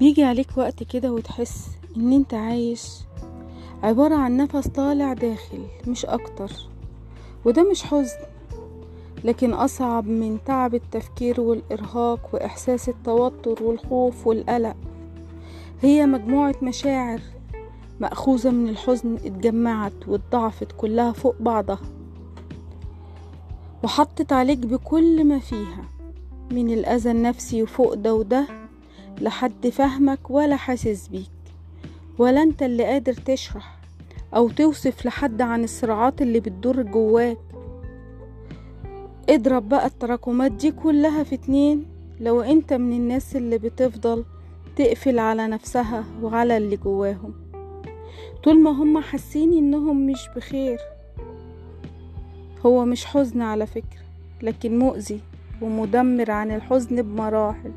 بيجي عليك وقت كده وتحس إن أنت عايش عبارة عن نفس طالع داخل مش أكتر. وده مش حزن لكن أصعب من تعب التفكير والإرهاق وإحساس التوتر والخوف والقلق. هي مجموعة مشاعر مأخوذة من الحزن اتجمعت واتضاعفت كلها فوق بعضها وحطت عليك بكل ما فيها من الأذى النفسي وفوق ده وده لحد فهمك ولا حاسس بيك ولا انت اللي قادر تشرح أو توصف لحد عن الصراعات اللي بتدور جواك. اضرب بقى التراكمات دي كلها في اتنين لو انت من الناس اللي بتفضل تقفل على نفسها وعلى اللي جواهم. طول ما هم حاسين إنهم مش بخير هو مش حزن على فكرة لكن مؤذي ومدمر عن الحزن بمراحل.